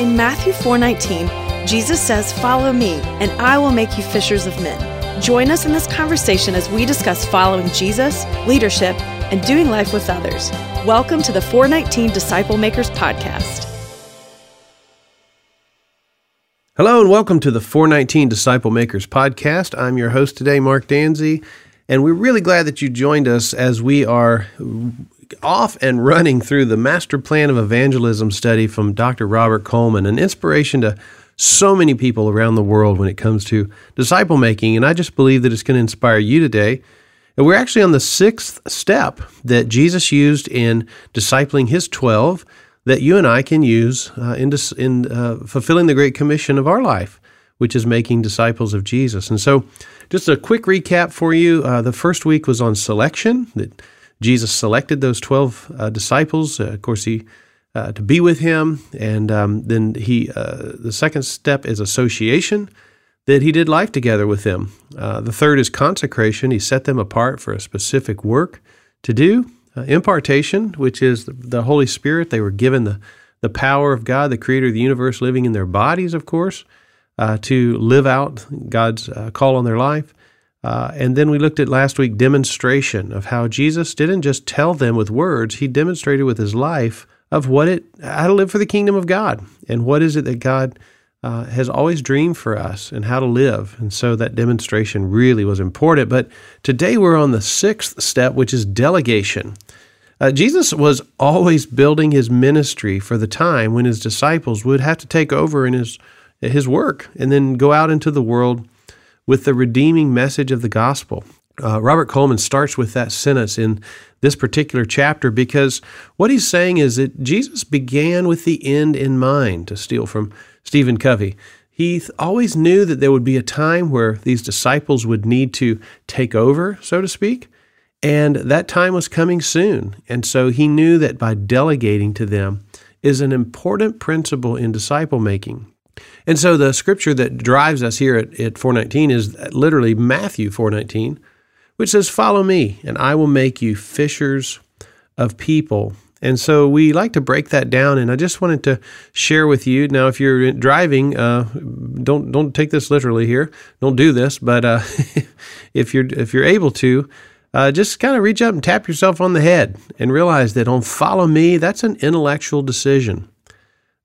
In Matthew 4:19, Jesus says, "Follow me, and I will make you fishers of men." Join us in this conversation as we discuss following Jesus, leadership, and doing life with others. Welcome to the 419 Disciple Makers podcast. Hello and welcome to the 419 Disciple Makers podcast. I'm your host today, Mark Danzi, and we're really glad that you joined us as we are off and running through the Master Plan of Evangelism study from Dr. Robert Coleman, an inspiration to so many people around the world when it comes to disciple making. And I just believe that it's going to inspire you today. And we're actually on the sixth step that Jesus used in discipling his 12 that you and I can use uh, in, dis- in uh, fulfilling the Great Commission of our life, which is making disciples of Jesus. And so, just a quick recap for you. Uh, the first week was on selection, that Jesus selected those 12 uh, disciples. Uh, of course, he uh, to be with him. And um, then he, uh, the second step is association, that he did life together with them. The third is consecration. He set them apart for a specific work to do. Impartation, which is the Holy Spirit. They were given the, the power of God, the creator of the universe, living in their bodies, of course, uh, to live out God's uh, call on their life. Uh, and then we looked at last week demonstration of how Jesus didn't just tell them with words, he demonstrated with his life of what it how to live for the kingdom of God and what is it that God uh, has always dreamed for us and how to live. And so that demonstration really was important. But today we're on the sixth step, which is delegation. Uh, Jesus was always building his ministry for the time when his disciples would have to take over in his his work and then go out into the world with the redeeming message of the gospel. Uh, Robert Coleman starts with that sentence in this particular chapter because what he's saying is that Jesus began with the end in mind, to steal from Stephen Covey. He always knew that there would be a time where these disciples would need to take over, so to speak, and that time was coming soon. And so he knew that by delegating to them is an important principle in disciple making. And so the scripture that drives us here at, at 419 is literally Matthew 419 which says, Follow me, and I will make you fishers of people. And so we like to break that down, and I just wanted to share with you. Now, if you're driving, uh, don't don't take this literally here. Don't do this, but uh, if you're if you're able to, uh, just kind of reach up and tap yourself on the head and realize that on follow me, that's an intellectual decision.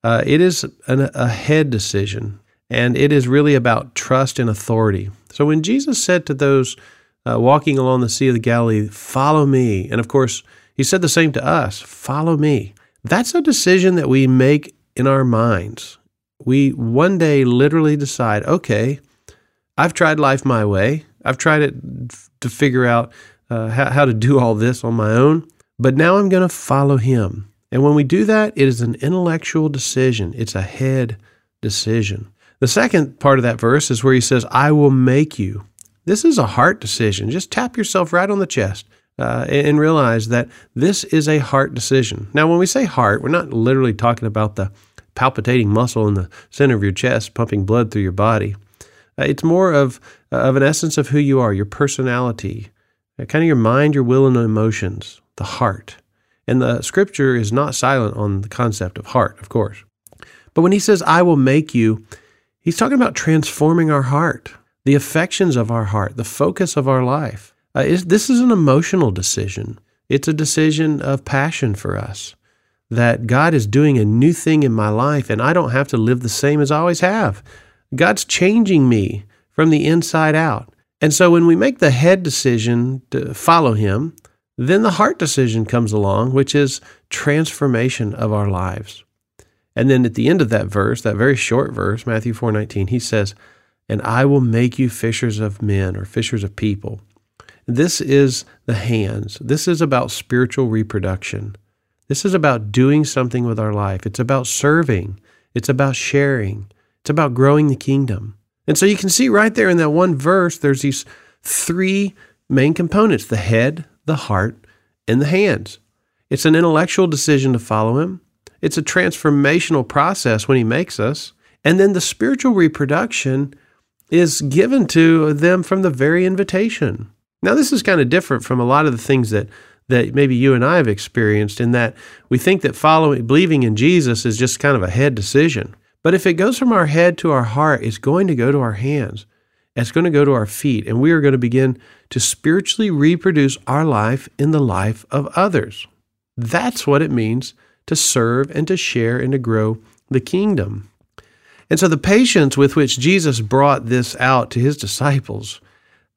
Uh, it is an, a head decision, and it is really about trust and authority. So when Jesus said to those uh, walking along the Sea of the Galilee, follow me. And of course, he said the same to us follow me. That's a decision that we make in our minds. We one day literally decide, okay, I've tried life my way. I've tried it to figure out uh, how, how to do all this on my own, but now I'm going to follow him. And when we do that, it is an intellectual decision, it's a head decision. The second part of that verse is where he says, I will make you. This is a heart decision. Just tap yourself right on the chest uh, and realize that this is a heart decision. Now, when we say heart, we're not literally talking about the palpitating muscle in the center of your chest pumping blood through your body. Uh, it's more of, uh, of an essence of who you are, your personality, uh, kind of your mind, your will, and emotions, the heart. And the scripture is not silent on the concept of heart, of course. But when he says, I will make you, he's talking about transforming our heart the affections of our heart, the focus of our life. Uh, is, this is an emotional decision. It's a decision of passion for us that God is doing a new thing in my life and I don't have to live the same as I always have. God's changing me from the inside out. And so when we make the head decision to follow Him, then the heart decision comes along, which is transformation of our lives. And then at the end of that verse, that very short verse, Matthew 4:19, he says, and I will make you fishers of men or fishers of people. This is the hands. This is about spiritual reproduction. This is about doing something with our life. It's about serving. It's about sharing. It's about growing the kingdom. And so you can see right there in that one verse, there's these three main components the head, the heart, and the hands. It's an intellectual decision to follow him. It's a transformational process when he makes us. And then the spiritual reproduction is given to them from the very invitation. Now, this is kind of different from a lot of the things that that maybe you and I have experienced in that we think that following believing in Jesus is just kind of a head decision. But if it goes from our head to our heart, it's going to go to our hands. It's going to go to our feet, and we are going to begin to spiritually reproduce our life in the life of others. That's what it means to serve and to share and to grow the kingdom. And so the patience with which Jesus brought this out to his disciples,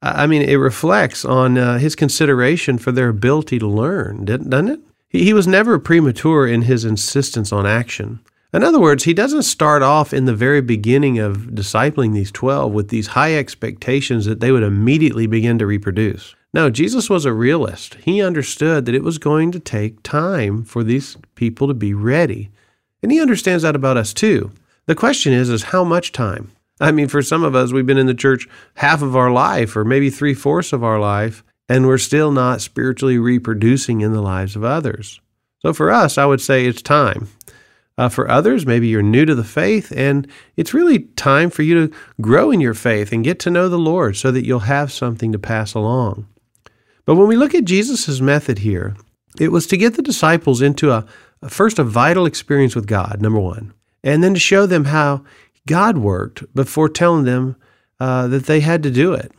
I mean, it reflects on uh, his consideration for their ability to learn, doesn't it? He, he was never premature in his insistence on action. In other words, he doesn't start off in the very beginning of discipling these 12 with these high expectations that they would immediately begin to reproduce. No, Jesus was a realist. He understood that it was going to take time for these people to be ready. And he understands that about us too. The question is is how much time? I mean, for some of us, we've been in the church half of our life or maybe three fourths of our life, and we're still not spiritually reproducing in the lives of others. So for us, I would say it's time. Uh, for others, maybe you're new to the faith, and it's really time for you to grow in your faith and get to know the Lord so that you'll have something to pass along. But when we look at Jesus' method here, it was to get the disciples into a, first a vital experience with God, number one, and then to show them how God worked before telling them uh, that they had to do it.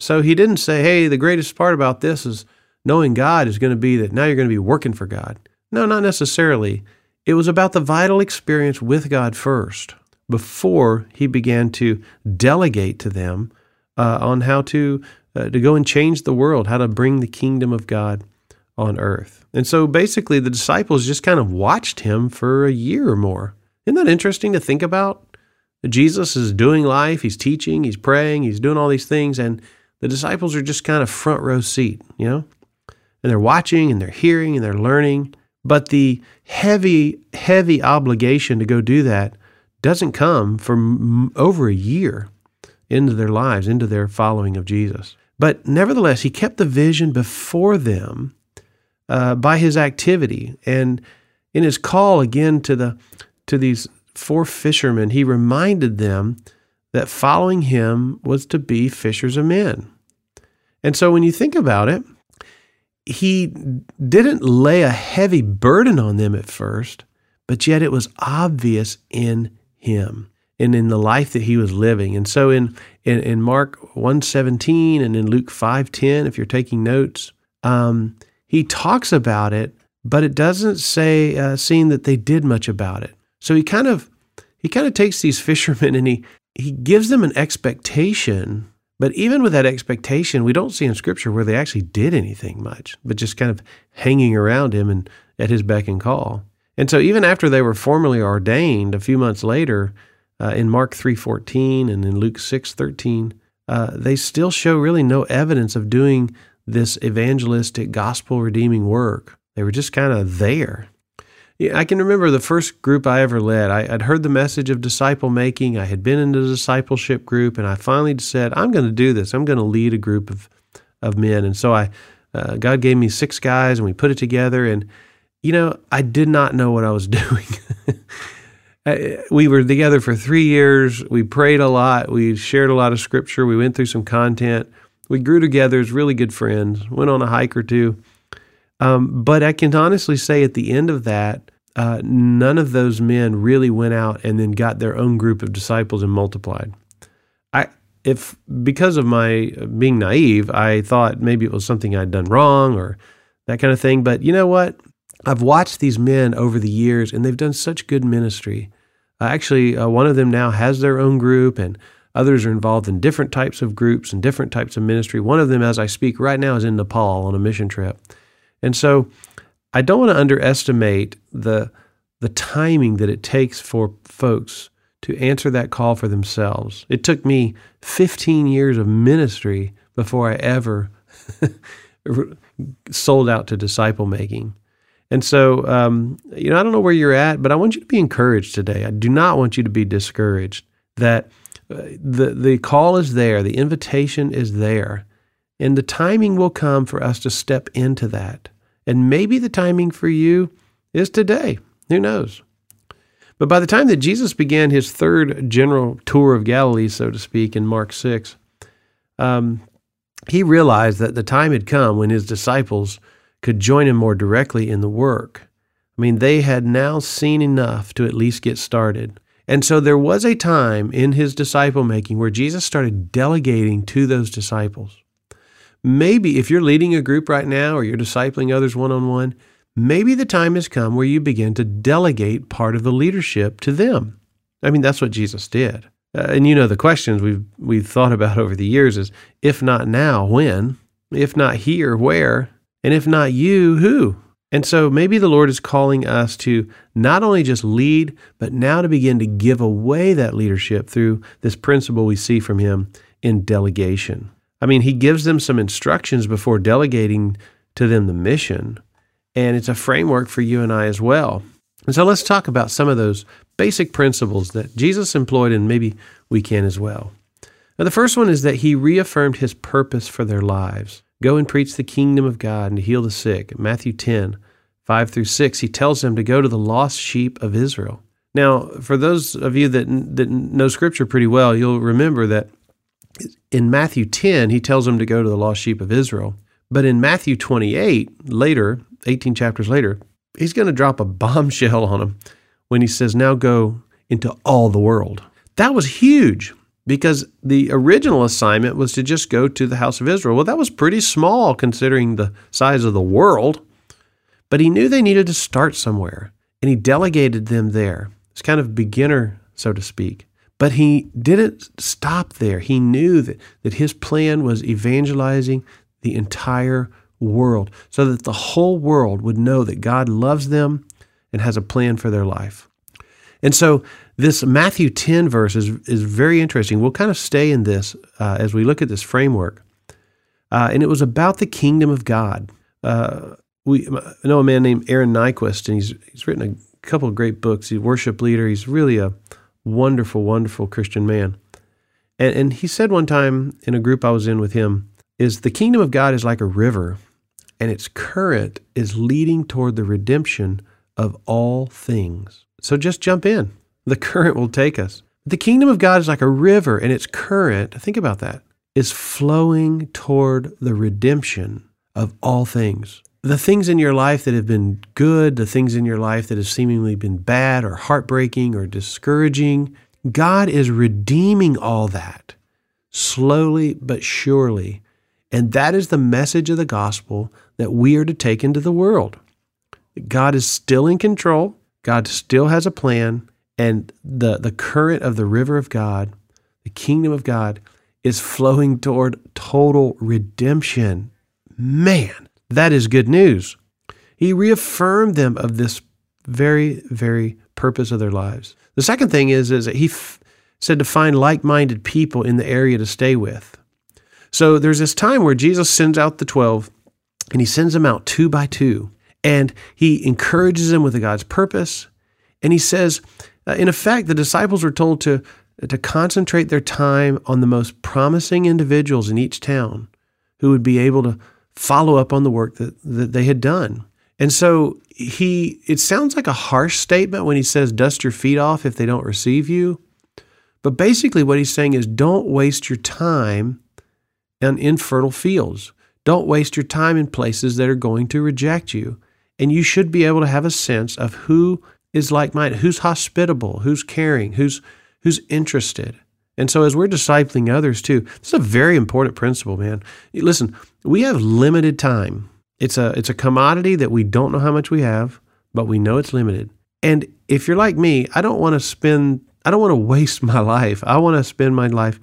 So he didn't say, hey, the greatest part about this is knowing God is going to be that now you're going to be working for God. No, not necessarily. It was about the vital experience with God first before he began to delegate to them uh, on how to uh, to go and change the world, how to bring the kingdom of God on earth. And so basically the disciples just kind of watched him for a year or more. Isn't that interesting to think about? Jesus is doing life, he's teaching, he's praying, he's doing all these things and the disciples are just kind of front row seat, you know? And they're watching and they're hearing and they're learning. But the heavy, heavy obligation to go do that doesn't come from over a year into their lives, into their following of Jesus. But nevertheless, he kept the vision before them uh, by his activity. And in his call again to the to these four fishermen, he reminded them that following him was to be fishers of men. And so when you think about it, he didn't lay a heavy burden on them at first, but yet it was obvious in him and in the life that he was living. And so in in, in Mark 117 and in Luke 5:10, if you're taking notes, um, he talks about it, but it doesn't say uh, that they did much about it. So he kind of he kind of takes these fishermen and he he gives them an expectation but even with that expectation, we don't see in Scripture where they actually did anything much, but just kind of hanging around him and at his beck and call. And so even after they were formally ordained a few months later, uh, in Mark 3.14 and in Luke 6.13, uh, they still show really no evidence of doing this evangelistic gospel redeeming work. They were just kind of there. I can remember the first group I ever led. I, would heard the message of disciple making. I had been in a discipleship group, and I finally said, "I'm going to do this. I'm going to lead a group of of men." And so I, uh, God gave me six guys, and we put it together. And you know, I did not know what I was doing. we were together for three years. We prayed a lot. We shared a lot of scripture. We went through some content. We grew together as really good friends. Went on a hike or two. Um, but I can honestly say at the end of that, uh, none of those men really went out and then got their own group of disciples and multiplied. I, if because of my being naive, I thought maybe it was something I'd done wrong or that kind of thing. But you know what? I've watched these men over the years, and they've done such good ministry. Uh, actually, uh, one of them now has their own group, and others are involved in different types of groups and different types of ministry. One of them, as I speak right now, is in Nepal on a mission trip. And so I don't want to underestimate the the timing that it takes for folks to answer that call for themselves. It took me 15 years of ministry before I ever sold out to disciple making. And so, um, you know, I don't know where you're at, but I want you to be encouraged today. I do not want you to be discouraged. That uh, the the call is there, the invitation is there, and the timing will come for us to step into that. And maybe the timing for you is today. Who knows? But by the time that Jesus began his third general tour of Galilee, so to speak, in Mark 6, um, he realized that the time had come when his disciples could join him more directly in the work. I mean, they had now seen enough to at least get started. And so there was a time in his disciple making where Jesus started delegating to those disciples. Maybe if you're leading a group right now or you're discipling others one on one, maybe the time has come where you begin to delegate part of the leadership to them. I mean, that's what Jesus did. Uh, and you know the questions we've we've thought about over the years is if not now, when? If not here, where? And if not you, who? And so maybe the Lord is calling us to not only just lead, but now to begin to give away that leadership through this principle we see from him in delegation. I mean, he gives them some instructions before delegating to them the mission, and it's a framework for you and I as well. And so let's talk about some of those basic principles that Jesus employed, and maybe we can as well. Now, the first one is that he reaffirmed his purpose for their lives. Go and preach the kingdom of God and to heal the sick. Matthew 10, 5 through 6, he tells them to go to the lost sheep of Israel. Now, for those of you that, that know Scripture pretty well, you'll remember that in Matthew 10, he tells them to go to the lost sheep of Israel. But in Matthew 28, later, 18 chapters later, he's going to drop a bombshell on them when he says, Now go into all the world. That was huge because the original assignment was to just go to the house of Israel. Well, that was pretty small considering the size of the world, but he knew they needed to start somewhere and he delegated them there. It's kind of beginner, so to speak. But he didn't stop there. He knew that, that his plan was evangelizing the entire world so that the whole world would know that God loves them and has a plan for their life. And so this Matthew 10 verse is, is very interesting. We'll kind of stay in this uh, as we look at this framework. Uh, and it was about the kingdom of God. Uh, we I know a man named Aaron Niequist, and he's, he's written a couple of great books. He's a worship leader. He's really a wonderful, wonderful Christian man. And, and he said one time in a group I was in with him, is the kingdom of God is like a river, and its current is leading toward the redemption of all things. So just jump in. The current will take us. The kingdom of God is like a river, and its current, think about that, is flowing toward the redemption of all things the things in your life that have been good, the things in your life that have seemingly been bad or heartbreaking or discouraging, God is redeeming all that slowly but surely. And that is the message of the gospel that we are to take into the world. God is still in control, God still has a plan, and the, the current of the river of God, the kingdom of God, is flowing toward total redemption. Man, that is good news. He reaffirmed them of this very, very purpose of their lives. The second thing is, is that he f- said to find like minded people in the area to stay with. So there's this time where Jesus sends out the 12 and he sends them out two by two. And he encourages them with God's purpose. And he says, uh, in effect, the disciples were told to, to concentrate their time on the most promising individuals in each town who would be able to follow up on the work that, that they had done. And so he, it sounds like a harsh statement when he says, dust your feet off if they don't receive you. But basically, what he's saying is, don't waste your time on infertile fields. Don't waste your time in places that are going to reject you. And you should be able to have a sense of who is like minded, who's hospitable, who's caring, who's, who's interested. And so, as we're discipling others too, this is a very important principle, man. Listen, we have limited time. It's a it's a commodity that we don't know how much we have, but we know it's limited. And if you're like me, I don't want to spend I don't want to waste my life. I want to spend my life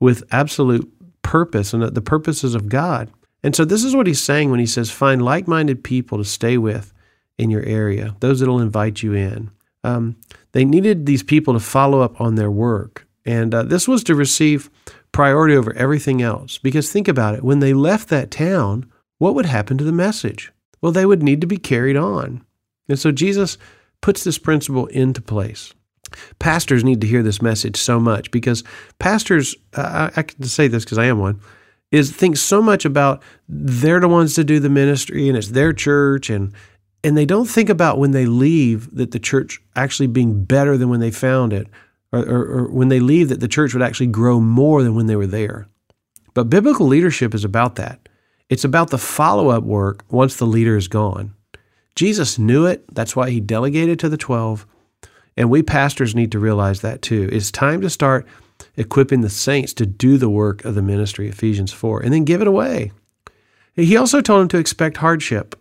with absolute purpose and the purposes of God. And so this is what he's saying when he says find like-minded people to stay with in your area, those that'll invite you in. Um, they needed these people to follow up on their work. And uh, this was to receive priority over everything else. Because think about it when they left that town, what would happen to the message? Well, they would need to be carried on. And so Jesus puts this principle into place. Pastors need to hear this message so much because pastors, uh, I, I can say this because I am one, is think so much about they're the ones to do the ministry and it's their church and and they don't think about when they leave that the church actually being better than when they found it or, or, or when they leave, that the church would actually grow more than when they were there. But biblical leadership is about that. It's about the follow up work once the leader is gone. Jesus knew it. That's why he delegated to the 12. And we pastors need to realize that too. It's time to start equipping the saints to do the work of the ministry, Ephesians 4, and then give it away. He also told them to expect hardship.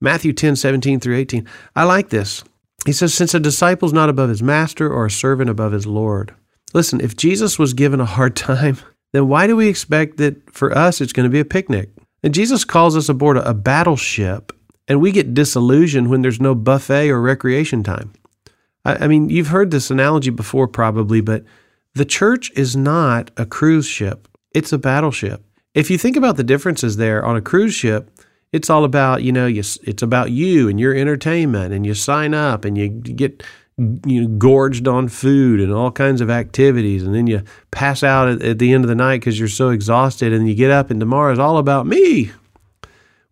Matthew 10, 17 through 18. I like this. He says, Since a disciple is not above his master or a servant above his Lord. Listen, if Jesus was given a hard time, then why do we expect that for us it's going to be a picnic? And Jesus calls us aboard a battleship, and we get disillusioned when there's no buffet or recreation time. I, mean, you've heard this analogy before probably, but the church is not a cruise ship, it's a battleship. If you think about the differences there on a cruise ship, it's all about, you know, you, it's about you and your entertainment, and you sign up and you get you know, gorged on food and all kinds of activities, and then you pass out at, at the end of the night because you're so exhausted, and you get up, and tomorrow is all about me.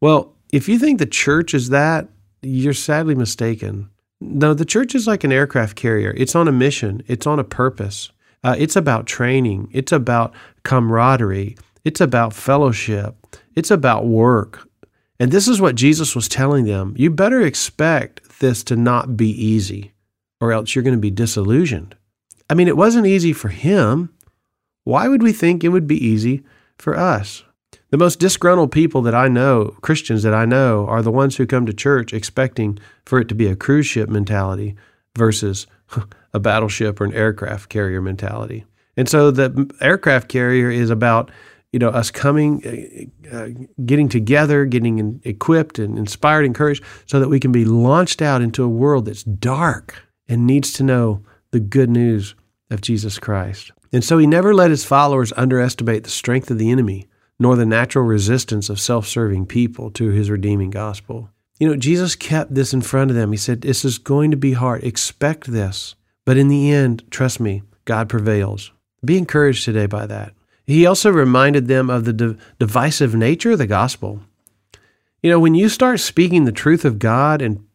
Well, if you think the church is that, you're sadly mistaken. No, the church is like an aircraft carrier. It's on a mission. It's on a purpose. Uh, it's about training. It's about camaraderie. It's about fellowship. It's about work. And this is what Jesus was telling them. You better expect this to not be easy or else you're going to be disillusioned. I mean, it wasn't easy for him. Why would we think it would be easy for us? The most disgruntled people that I know, Christians that I know, are the ones who come to church expecting for it to be a cruise ship mentality versus a battleship or an aircraft carrier mentality. And so the aircraft carrier is about you know us coming, uh, uh getting together, getting equipped and inspired, encouraged, so that we can be launched out into a world that's dark and needs to know the good news of Jesus Christ. And so he never let his followers underestimate the strength of the enemy, nor the natural resistance of self serving people to his redeeming gospel. You know, Jesus kept this in front of them. He said, This is going to be hard. Expect this. But in the end, trust me, God prevails. Be encouraged today by that. He also reminded them of the divisive nature of the gospel. You know, when you start speaking the truth of God and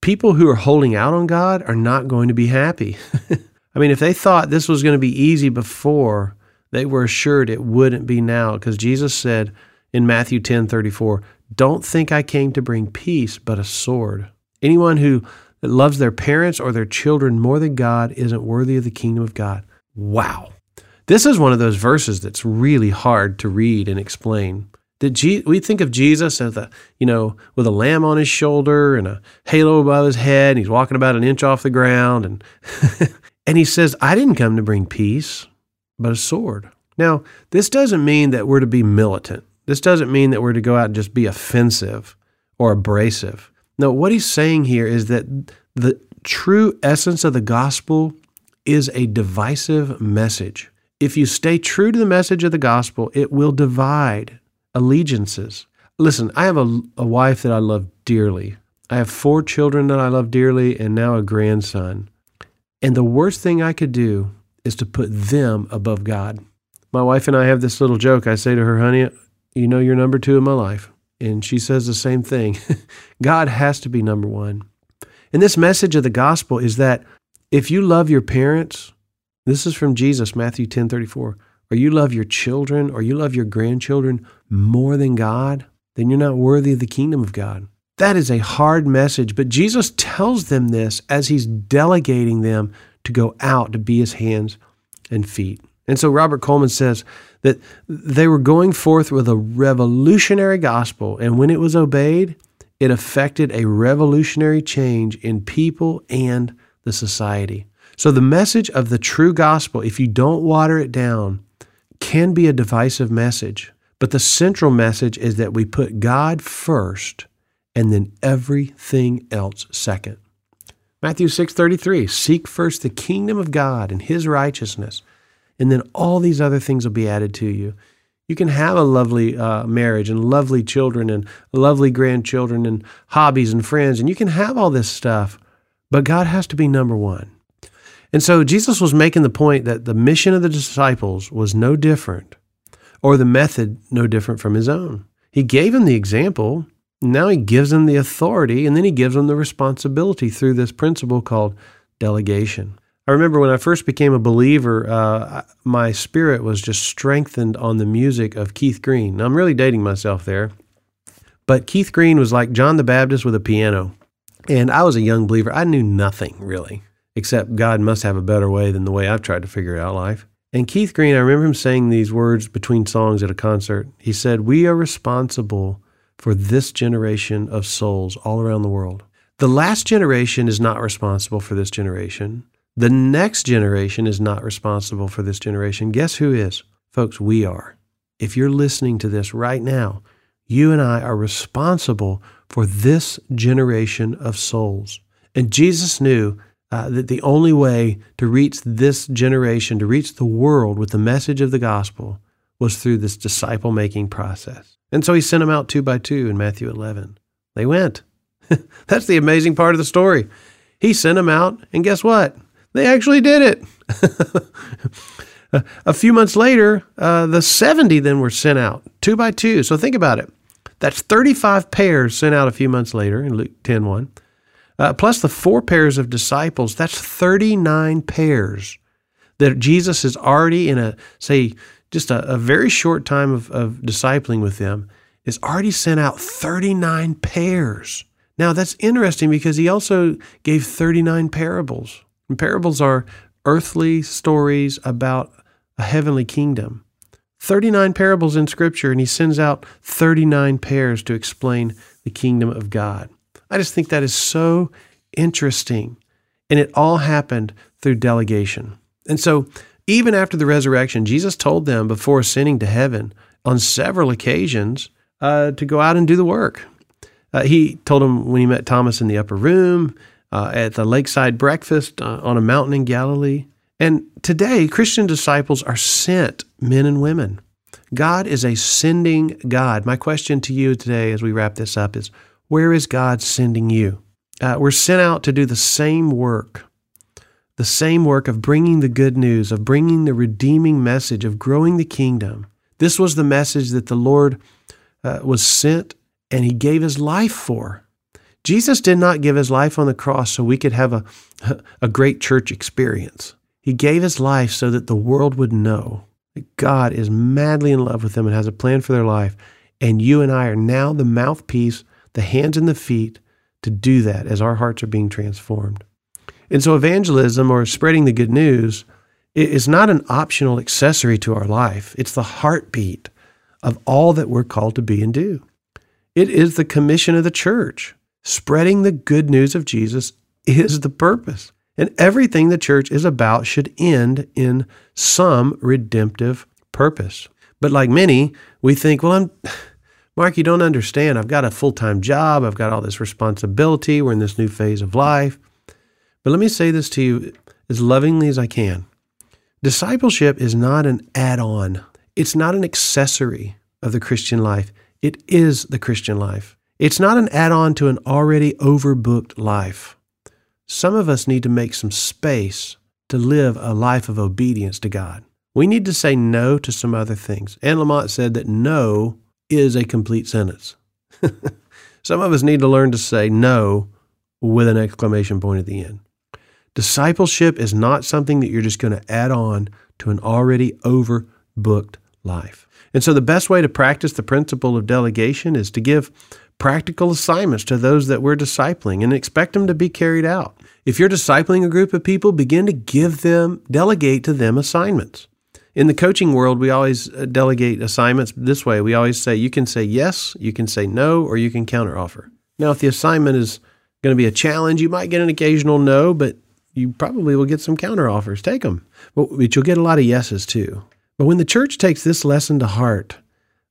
people who are holding out on God are not going to be happy. I mean, if they thought this was going to be easy before, they were assured it wouldn't be now because Jesus said in Matthew 10 34, Don't think I came to bring peace, but a sword. Anyone who loves their parents or their children more than God isn't worthy of the kingdom of God. Wow. This is one of those verses that's really hard to read and explain. That we think of Jesus as a, you know, with a lamb on his shoulder and a halo above his head, and he's walking about an inch off the ground, and and he says, "I didn't come to bring peace, but a sword." Now, this doesn't mean that we're to be militant. This doesn't mean that we're to go out and just be offensive or abrasive. No, what he's saying here is that the true essence of the gospel is a divisive message. If you stay true to the message of the gospel, it will divide allegiances. Listen, I have a, a wife that I love dearly. I have four children that I love dearly and now a grandson. And the worst thing I could do is to put them above God. My wife and I have this little joke. I say to her, honey, you know you're number two in my life. And she says the same thing. God has to be number one. And this message of the gospel is that if you love your parents, this is from Jesus, Matthew 10 34 or you love your children or you love your grandchildren more than God, then you're not worthy of the kingdom of God. That is a hard message, but Jesus tells them this as he's delegating them to go out to be his hands and feet. And so Robert Coleman says that they were going forth with a revolutionary gospel, and when it was obeyed, it affected a revolutionary change in people and the society. So, the message of the true gospel, if you don't water it down, can be a divisive message, but the central message is that we put God first and then everything else second. Matthew 6:33 Seek first the kingdom of God and his righteousness and then all these other things will be added to you. You can have a lovely uh, marriage and lovely children and lovely grandchildren and hobbies and friends and you can have all this stuff, but God has to be number 1. And so Jesus was making the point that the mission of the disciples was no different, or the method no different from his own. He gave them the example, now he gives them the authority, and then he gives them the responsibility through this principle called delegation. I remember when I first became a believer, uh, my spirit was just strengthened on the music of Keith Green. Now, I'm really dating myself there, but Keith Green was like John the Baptist with a piano. And I was a young believer. I knew nothing really. Except God must have a better way than the way I've tried to figure out life. And Keith Green, I remember him saying these words between songs at a concert. He said, We are responsible for this generation of souls all around the world. The last generation is not responsible for this generation. The next generation is not responsible for this generation. Guess who is? Folks, we are. If you're listening to this right now, you and I are responsible for this generation of souls. And Jesus knew uh, that the only way to reach this generation, to reach the world with the message of the gospel, was through this disciple making process. And so he sent them out two by two in Matthew 11. They went. That's the amazing part of the story. He sent them out, and guess what? They actually did it. a few months later, uh, the 70 then were sent out, two by two. So think about it. That's 35 pairs sent out a few months later in Luke 10 1. Uh, plus the four pairs of disciples, that's 39 pairs that Jesus is already in a, say, just a, a very short time of, of discipling with them, is already sent out 39 pairs. Now, that's interesting because he also gave 39 parables. And parables are earthly stories about a heavenly kingdom. 39 parables in Scripture, and he sends out 39 pairs to explain the kingdom of God. I just think that is so interesting. And it all happened through delegation. And so, even after the resurrection, Jesus told them before ascending to heaven on several occasions uh, to go out and do the work. Uh, he told them when he met Thomas in the upper room, uh, at the lakeside breakfast uh, on a mountain in Galilee. And today, Christian disciples are sent men and women. God is a sending God. My question to you today as we wrap this up is where is God sending you? Uh, we're sent out to do the same work, the same work of bringing the good news, of bringing the redeeming message, of growing the kingdom. This was the message that the Lord uh, was sent and he gave his life for. Jesus did not give his life on the cross so we could have a, a great church experience. He gave his life so that the world would know that God is madly in love with them and has a plan for their life. And you and I are now the mouthpiece the hands and the feet to do that as our hearts are being transformed. And so, evangelism or spreading the good news is not an optional accessory to our life, it's the heartbeat of all that we're called to be and do. It is the commission of the church. Spreading the good news of Jesus is the purpose. And everything the church is about should end in some redemptive purpose. But like many, we think, well, I'm Mark, you don't understand. I've got a full time job. I've got all this responsibility. We're in this new phase of life. But let me say this to you as lovingly as I can discipleship is not an add on, it's not an accessory of the Christian life. It is the Christian life. It's not an add on to an already overbooked life. Some of us need to make some space to live a life of obedience to God. We need to say no to some other things. Anne Lamott said that no is a complete sentence. Some of us need to learn to say no with an exclamation point at the end. Discipleship is not something that you're just going to add on to an already overbooked life. And so, the best way to practice the principle of delegation is to give practical assignments to those that we're discipling and expect them to be carried out. If you're discipling a group of people, begin to give them, delegate to them assignments in the coaching world, we always uh, delegate assignments this way. We always say you can say yes, you can say no, or you can counteroffer. Now, if the assignment is going to be a challenge, you might get an occasional no, but you probably will get some counteroffers. Take them, but, you'll get a lot of yeses too. But when the church takes this lesson to heart,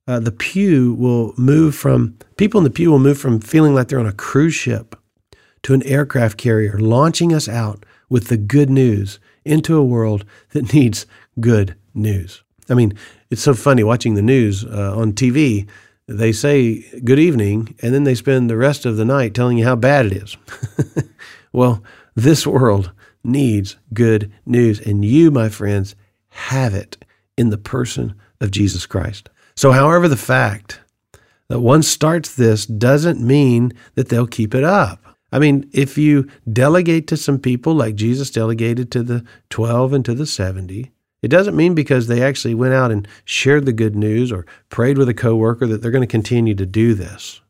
uh, the pew will move from people in the pew will move from feeling like they're on a cruise ship to an aircraft carrier, launching us out with the good news into a world that needs good news. I mean, it's so funny watching the news uh, on TV. They say good evening, and then they spend the rest of the night telling you how bad it is. well, this world needs good news, and you, my friends, have it in the person of Jesus Christ. So, however, the fact that one starts this doesn't mean that they'll keep it up. I mean, if you delegate to some people like Jesus delegated to the 12 and to the 70, it doesn't mean because they actually went out and shared the good news or prayed with a coworker that they're going to continue to do this.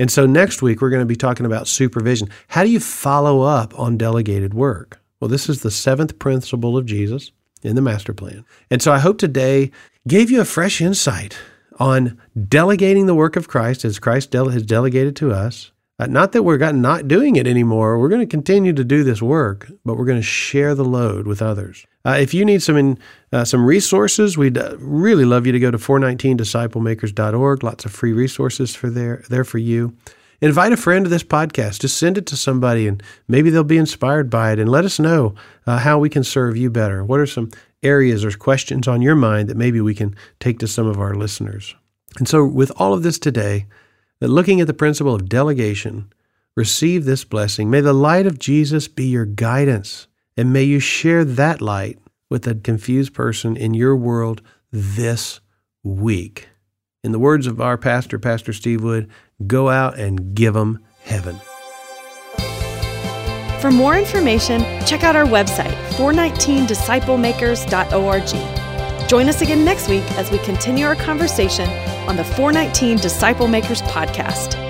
And so next week we're going to be talking about supervision. How do you follow up on delegated work? Well, this is the seventh principle of Jesus in the master plan. And so I hope today gave you a fresh insight on delegating the work of Christ as Christ has delegated to us. Uh, not that we're not doing it anymore. We're going to continue to do this work, but we're going to share the load with others. Uh, if you need some in, uh, some resources, we'd uh, really love you to go to 419disciplemakers.org. Lots of free resources for there there for you. Invite a friend to this podcast. Just send it to somebody, and maybe they'll be inspired by it. And let us know uh, how we can serve you better. What are some areas or questions on your mind that maybe we can take to some of our listeners? And so, with all of this today, that looking at the principle of delegation, receive this blessing. May the light of Jesus be your guidance, and may you share that light with a confused person in your world this week. In the words of our pastor, Pastor Steve Wood, go out and give them heaven. For more information, check out our website, 419disciplemakers.org. Join us again next week as we continue our conversation on the 419 Disciple Makers podcast.